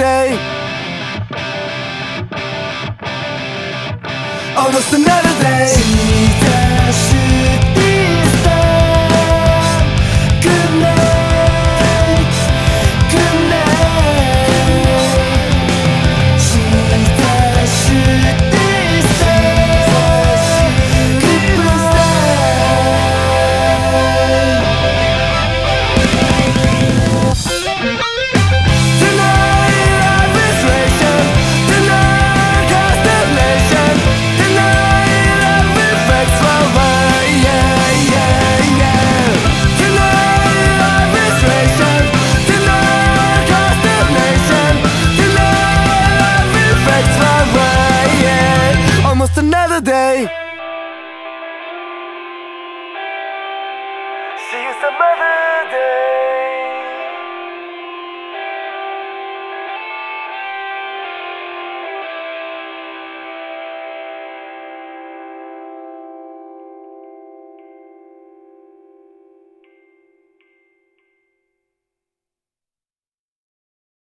day. Almost another day. Another day. See you some other day.